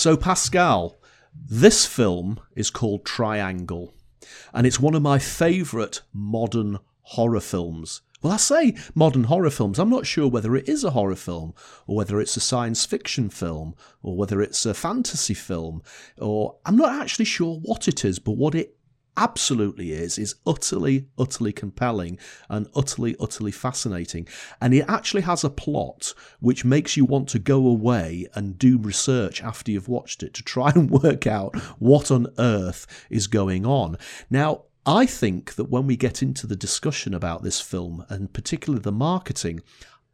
So, Pascal, this film is called Triangle, and it's one of my favourite modern horror films. Well, I say modern horror films. I'm not sure whether it is a horror film, or whether it's a science fiction film, or whether it's a fantasy film, or I'm not actually sure what it is, but what it absolutely is, is utterly, utterly compelling and utterly, utterly fascinating. And it actually has a plot which makes you want to go away and do research after you've watched it to try and work out what on earth is going on. Now, I think that when we get into the discussion about this film, and particularly the marketing,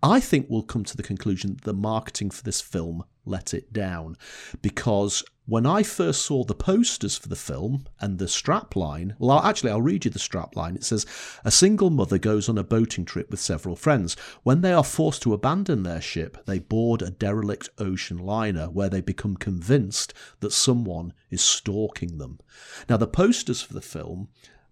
I think we'll come to the conclusion that the marketing for this film let it down. Because when I first saw the posters for the film and the strapline, well, actually, I'll read you the strapline. It says A single mother goes on a boating trip with several friends. When they are forced to abandon their ship, they board a derelict ocean liner where they become convinced that someone is stalking them. Now, the posters for the film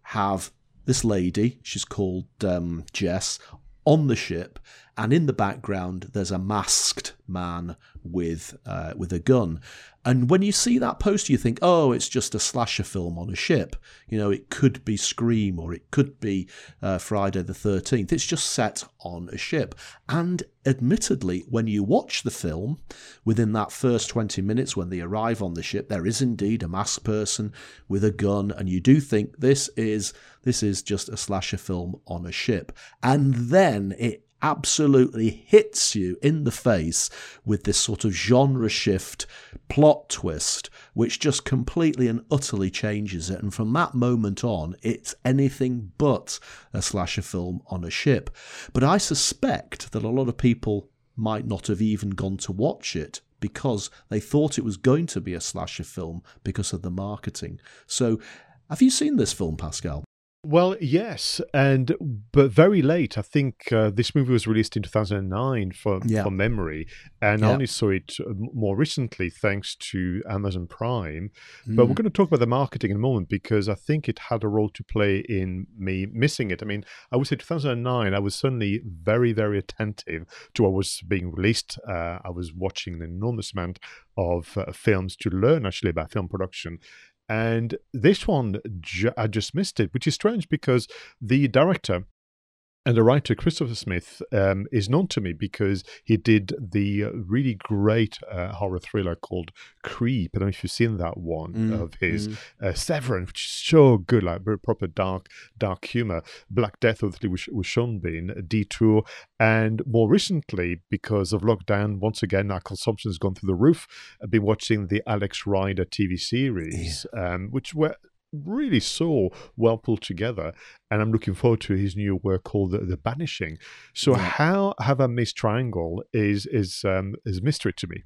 have this lady, she's called um, Jess, on the ship, and in the background there's a masked man with uh, with a gun. And when you see that poster, you think, oh, it's just a slasher film on a ship. You know, it could be Scream or it could be uh, Friday the 13th. It's just set on a ship. And admittedly, when you watch the film, within that first 20 minutes when they arrive on the ship, there is indeed a masked person with a gun. And you do think this is this is just a slasher film on a ship. And then it absolutely hits you in the face with this sort of genre shift plot twist, which just completely and utterly changes it. And from that moment on, it's anything but a slasher film on a ship. But I suspect that a lot of people might not have even gone to watch it because they thought it was going to be a slasher film because of the marketing. So, have you seen this film, Pascal? Well, yes, and but very late. I think uh, this movie was released in 2009 for yeah. for memory, and yeah. I only saw it uh, more recently thanks to Amazon Prime. Mm. But we're mm. going to talk about the marketing in a moment because I think it had a role to play in me missing it. I mean, I would say 2009. I was suddenly very very attentive to what was being released. Uh, I was watching an enormous amount of uh, films to learn actually about film production and this one, I just missed it, which is strange because the director and the writer Christopher Smith um, is known to me because he did the really great uh, horror thriller called Creep. I don't know if you've seen that one mm, of his. Mm. Uh, Severance, which is so good, like proper dark, dark humor. Black Death, obviously, with, with Sean Bean, Detour, and more recently, because of lockdown, once again, our consumption has gone through the roof. I've been watching the Alex Rider TV series, yeah. um, which were really so well pulled together and i'm looking forward to his new work called the, the banishing so yeah. how have i missed triangle is is um is a mystery to me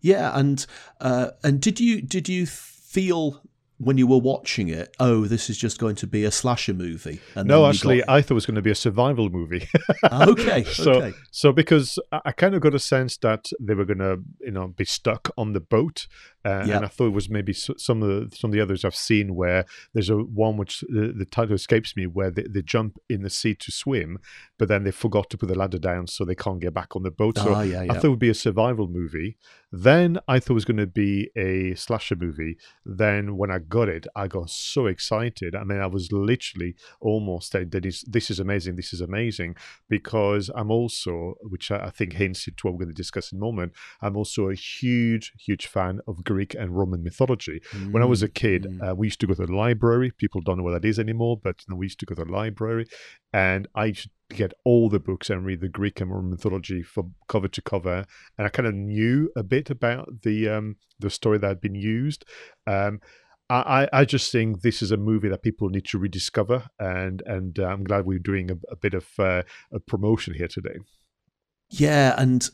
yeah and uh and did you did you feel when you were watching it, oh, this is just going to be a slasher movie. And no, actually, got... I thought it was going to be a survival movie. okay, so okay. so because I kind of got a sense that they were going to, you know, be stuck on the boat, uh, yep. and I thought it was maybe some of the some of the others I've seen where there's a one which the, the title escapes me where they, they jump in the sea to swim, but then they forgot to put the ladder down so they can't get back on the boat. So oh, yeah, yeah. I thought it would be a survival movie. Then I thought it was going to be a slasher movie. Then when I got it, I got so excited. I mean, I was literally almost saying this is amazing, this is amazing, because I'm also, which I think hints to what we're going to discuss in a moment, I'm also a huge, huge fan of Greek and Roman mythology. Mm, when I was a kid, mm. uh, we used to go to the library. People don't know what that is anymore, but you know, we used to go to the library, and I used to get all the books and read the Greek and Roman mythology from cover to cover, and I kind of knew a bit about the um, the story that had been used. Um, I, I just think this is a movie that people need to rediscover, and and uh, I'm glad we're doing a, a bit of uh, a promotion here today. Yeah, and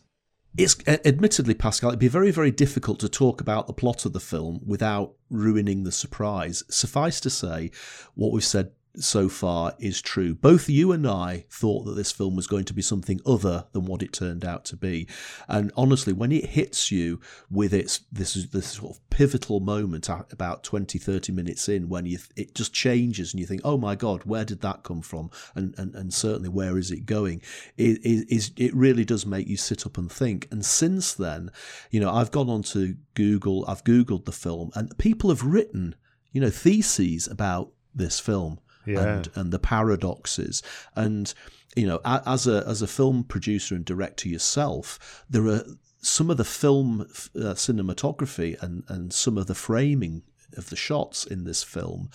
it's uh, admittedly, Pascal, it'd be very, very difficult to talk about the plot of the film without ruining the surprise. Suffice to say, what we've said so far is true. Both you and I thought that this film was going to be something other than what it turned out to be. And honestly, when it hits you with its this this sort of pivotal moment about 20 30 minutes in when you it just changes and you think, "Oh my god, where did that come from?" and and, and certainly where is it going? It is it really does make you sit up and think. And since then, you know, I've gone on to Google, I've googled the film and people have written, you know, theses about this film yeah. and and the paradoxes and you know as a as a film producer and director yourself there are some of the film uh, cinematography and and some of the framing of the shots in this film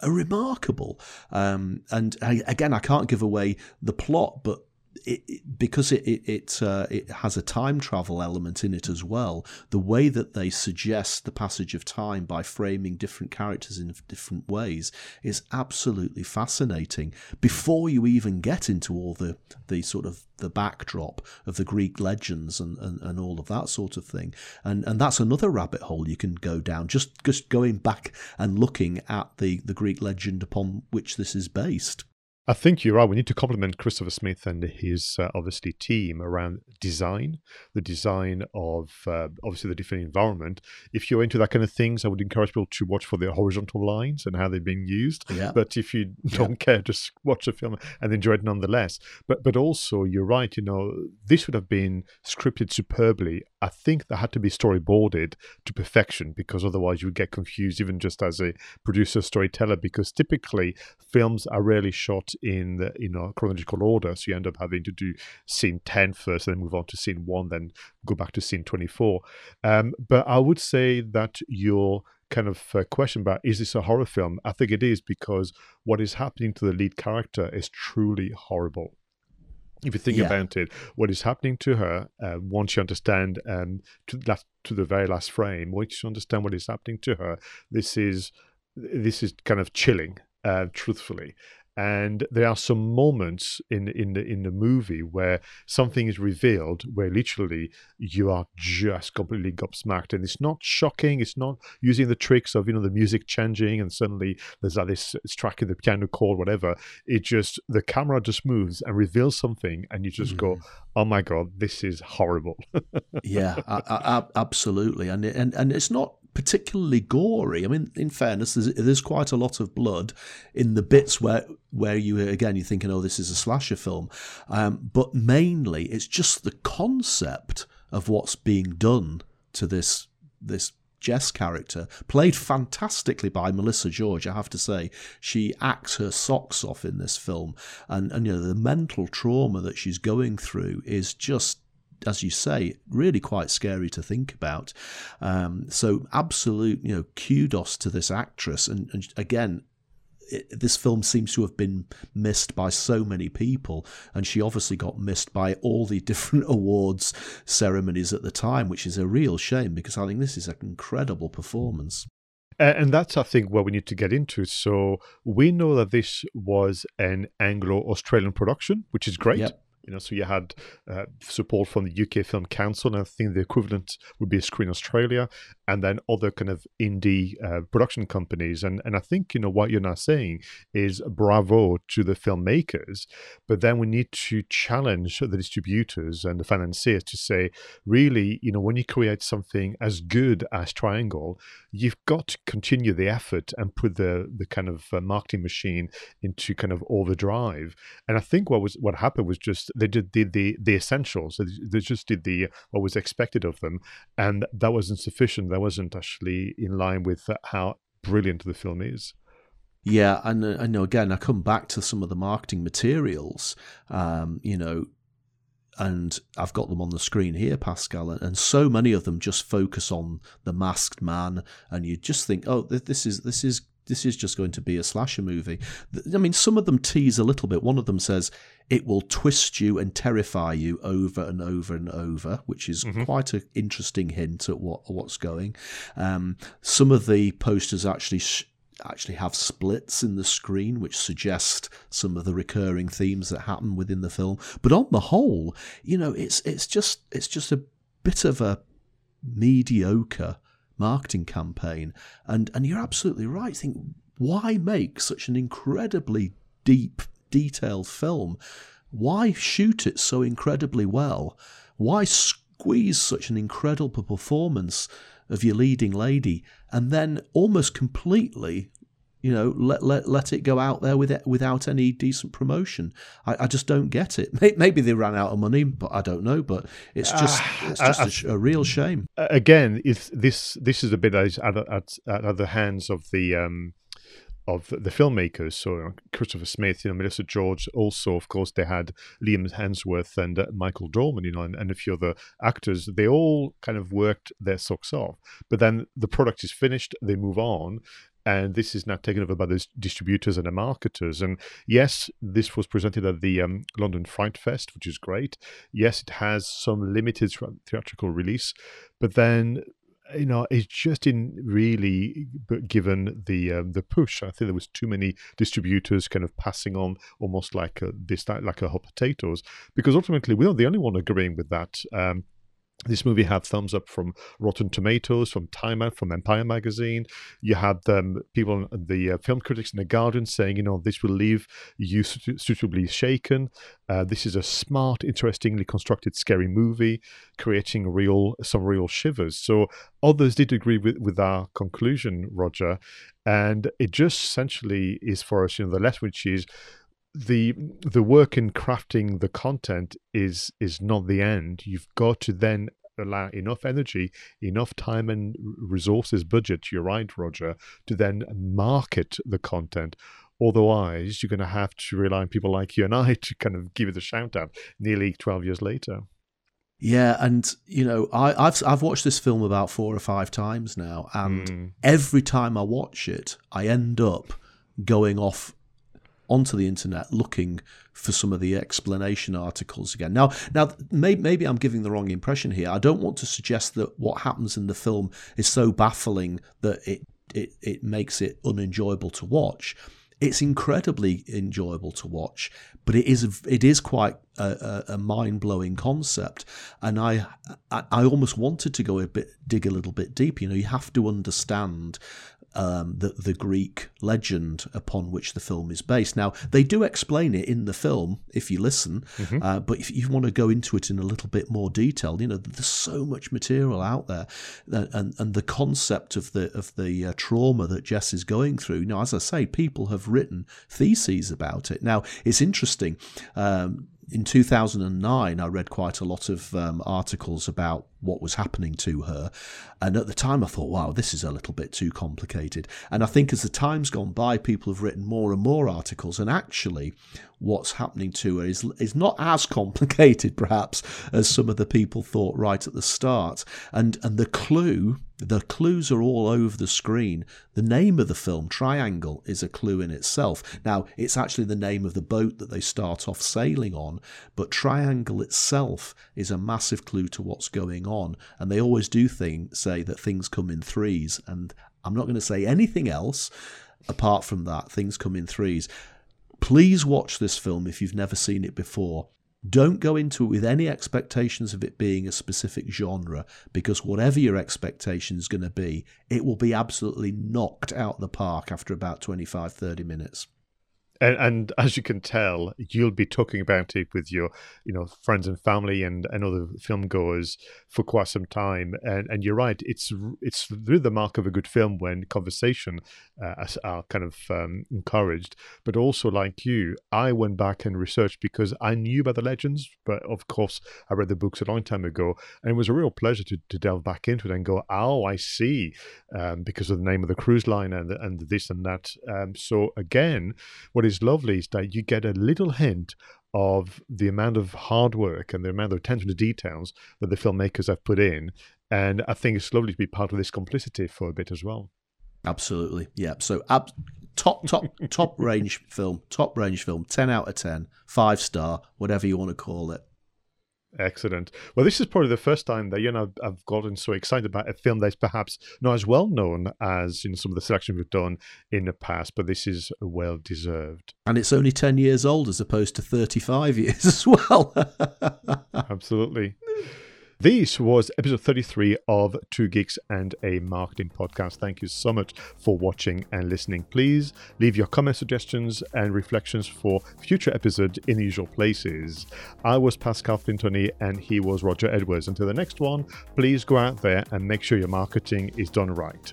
are remarkable um, and I, again I can't give away the plot but it, it, because it it uh, it, has a time travel element in it as well. The way that they suggest the passage of time by framing different characters in different ways is absolutely fascinating. Before you even get into all the the sort of the backdrop of the Greek legends and, and, and all of that sort of thing, and and that's another rabbit hole you can go down. Just just going back and looking at the the Greek legend upon which this is based. I think you're right. We need to compliment Christopher Smith and his uh, obviously team around design, the design of uh, obviously the different environment. If you're into that kind of things, I would encourage people to watch for the horizontal lines and how they're being used. Yeah. But if you don't yeah. care, just watch the film and enjoy it nonetheless. But but also, you're right. You know, this would have been scripted superbly. I think that had to be storyboarded to perfection because otherwise you would get confused, even just as a producer storyteller. Because typically films are rarely shot in the you know chronological order, so you end up having to do scene 10 first, then move on to scene one, then go back to scene 24. Um, but I would say that your kind of uh, question about is this a horror film? I think it is because what is happening to the lead character is truly horrible if you think yeah. about it, what is happening to her uh, once you understand um, to that to the very last frame, once you understand what is happening to her, this is this is kind of chilling, uh, truthfully and there are some moments in in the in the movie where something is revealed where literally you are just completely gobsmacked. And it's not shocking it's not using the tricks of you know the music changing and suddenly there's like this striking the piano chord whatever. It just the camera just moves and reveals something and you just mm-hmm. go oh my god this is horrible. Yeah I, I, absolutely. And and and it's not particularly gory. I mean, in fairness, there's, there's, quite a lot of blood in the bits where where you again you're thinking, oh, this is a slasher film, um, but mainly it's just the concept of what's being done to this this Jess character, played fantastically by Melissa George, I have to say. She acts her socks off in this film, and and you know the mental trauma that she's going through is just as you say, really quite scary to think about. Um, so, absolute, you know, kudos to this actress. And, and again, it, this film seems to have been missed by so many people, and she obviously got missed by all the different awards ceremonies at the time, which is a real shame because I think this is an incredible performance. And that's, I think, what we need to get into. So we know that this was an Anglo Australian production, which is great. Yep. You know, so you had uh, support from the UK Film Council, and I think the equivalent would be Screen Australia, and then other kind of indie uh, production companies. And and I think you know what you're now saying is bravo to the filmmakers, but then we need to challenge the distributors and the financiers to say, really, you know, when you create something as good as Triangle, you've got to continue the effort and put the the kind of uh, marketing machine into kind of overdrive. And I think what was what happened was just they did, did the the essentials. They just did the what was expected of them, and that wasn't sufficient. That wasn't actually in line with how brilliant the film is. Yeah, and uh, I know again. I come back to some of the marketing materials. Um, you know, and I've got them on the screen here, Pascal, and so many of them just focus on the masked man, and you just think, oh, this is this is this is just going to be a slasher movie. I mean, some of them tease a little bit. One of them says it will twist you and terrify you over and over and over, which is mm-hmm. quite an interesting hint at what what's going. Um, some of the posters actually. Sh- actually have splits in the screen which suggest some of the recurring themes that happen within the film. But on the whole, you know, it's it's just it's just a bit of a mediocre marketing campaign. And and you're absolutely right. think why make such an incredibly deep, detailed film? Why shoot it so incredibly well? Why squeeze such an incredible performance of your leading lady and then almost completely you know let let let it go out there with it, without any decent promotion I, I just don't get it maybe they ran out of money but i don't know but it's just uh, it's just a, a, real shame again if this this is a bit at, at, at other hands of the um of the filmmakers. So Christopher Smith, you know, Melissa George. Also, of course, they had Liam Hemsworth and uh, Michael Dorman, you know, and, and, a few other actors. They all kind of worked their socks off. But then the product is finished. They move on. And this is now taken over by the distributors and the marketers. And yes, this was presented at the um, London Fright Fest, which is great. Yes, it has some limited theatrical release, but then you know, it's just didn't really given the um, the push. I think there was too many distributors kind of passing on almost like a, this like a hot potatoes because ultimately we're not the only one agreeing with that. Um, this movie had thumbs up from Rotten Tomatoes, from Time Out, from Empire Magazine. You had um, people, the uh, film critics in The Guardian saying, you know, this will leave you suitably shaken. Uh, this is a smart, interestingly constructed, scary movie, creating real some real shivers. So others did agree with, with our conclusion, Roger. And it just essentially is for us, you know, the lesson which is the the work in crafting the content is is not the end. You've got to then allow enough energy, enough time and resources, budget. You're right, Roger, to then market the content. Otherwise, you're going to have to rely on people like you and I to kind of give it a shout out. Nearly twelve years later. Yeah, and you know, I, have I've watched this film about four or five times now, and mm. every time I watch it, I end up going off onto the internet looking for some of the explanation articles again. Now, now maybe, I'm giving the wrong impression here. I don't want to suggest that what happens in the film is so baffling that it it, it makes it unenjoyable to watch. It's incredibly enjoyable to watch, but it is it is quite a, a, mind blowing concept, and I, I I almost wanted to go a bit dig a little bit deep. You know, you have to understand um, the, the Greek legend upon which the film is based. Now, they do explain it in the film if you listen, mm-hmm. uh, but if you want to go into it in a little bit more detail, you know, there's so much material out there, uh, and and the concept of the of the uh, trauma that Jess is going through. Now, as I say, people have written theses about it. Now, it's interesting. Um, in 2009, I read quite a lot of um, articles about what was happening to her. And at the time, I thought, wow, this is a little bit too complicated. And I think as the time's gone by, people have written more and more articles. And actually, what's happening to her is, is not as complicated, perhaps, as some of the people thought right at the start. And, and the clue the clues are all over the screen. The name of the film, Triangle, is a clue in itself. Now, it's actually the name of the boat that they start off sailing on, but Triangle itself is a massive clue to what's going on. And they always do thing, say that things come in threes. And I'm not going to say anything else apart from that. Things come in threes. Please watch this film if you've never seen it before. Don't go into it with any expectations of it being a specific genre because whatever your expectation is going to be, it will be absolutely knocked out the park after about 25 30 minutes and, and, as you can tell, you'll be talking about it with your, you know, friends and family and, and other film goers for quite some time. And and you're right, it's it's really the mark of a good film when conversation uh, are kind of um, encouraged. But also, like you, I went back and researched because I knew about the legends, but of course, I read the books a long time ago, and it was a real pleasure to, to delve back into it and go, oh, I see, um, because of the name of the cruise line and and this and that. Um, so again, what is lovely is that you get a little hint of the amount of hard work and the amount of attention to details that the filmmakers have put in. And I think it's lovely to be part of this complicity for a bit as well. Absolutely. Yeah. So ab- top, top, top range film, top range film, 10 out of 10, five star, whatever you want to call it. Excellent. Well, this is probably the first time that you know I've gotten so excited about a film that's perhaps not as well known as you know some of the selections we've done in the past, but this is well deserved. And it's only ten years old as opposed to thirty-five years as well. Absolutely. This was episode 33 of Two Geeks and a Marketing Podcast. Thank you so much for watching and listening. Please leave your comments, suggestions and reflections for future episodes in the usual places. I was Pascal Fintoni and he was Roger Edwards. Until the next one, please go out there and make sure your marketing is done right.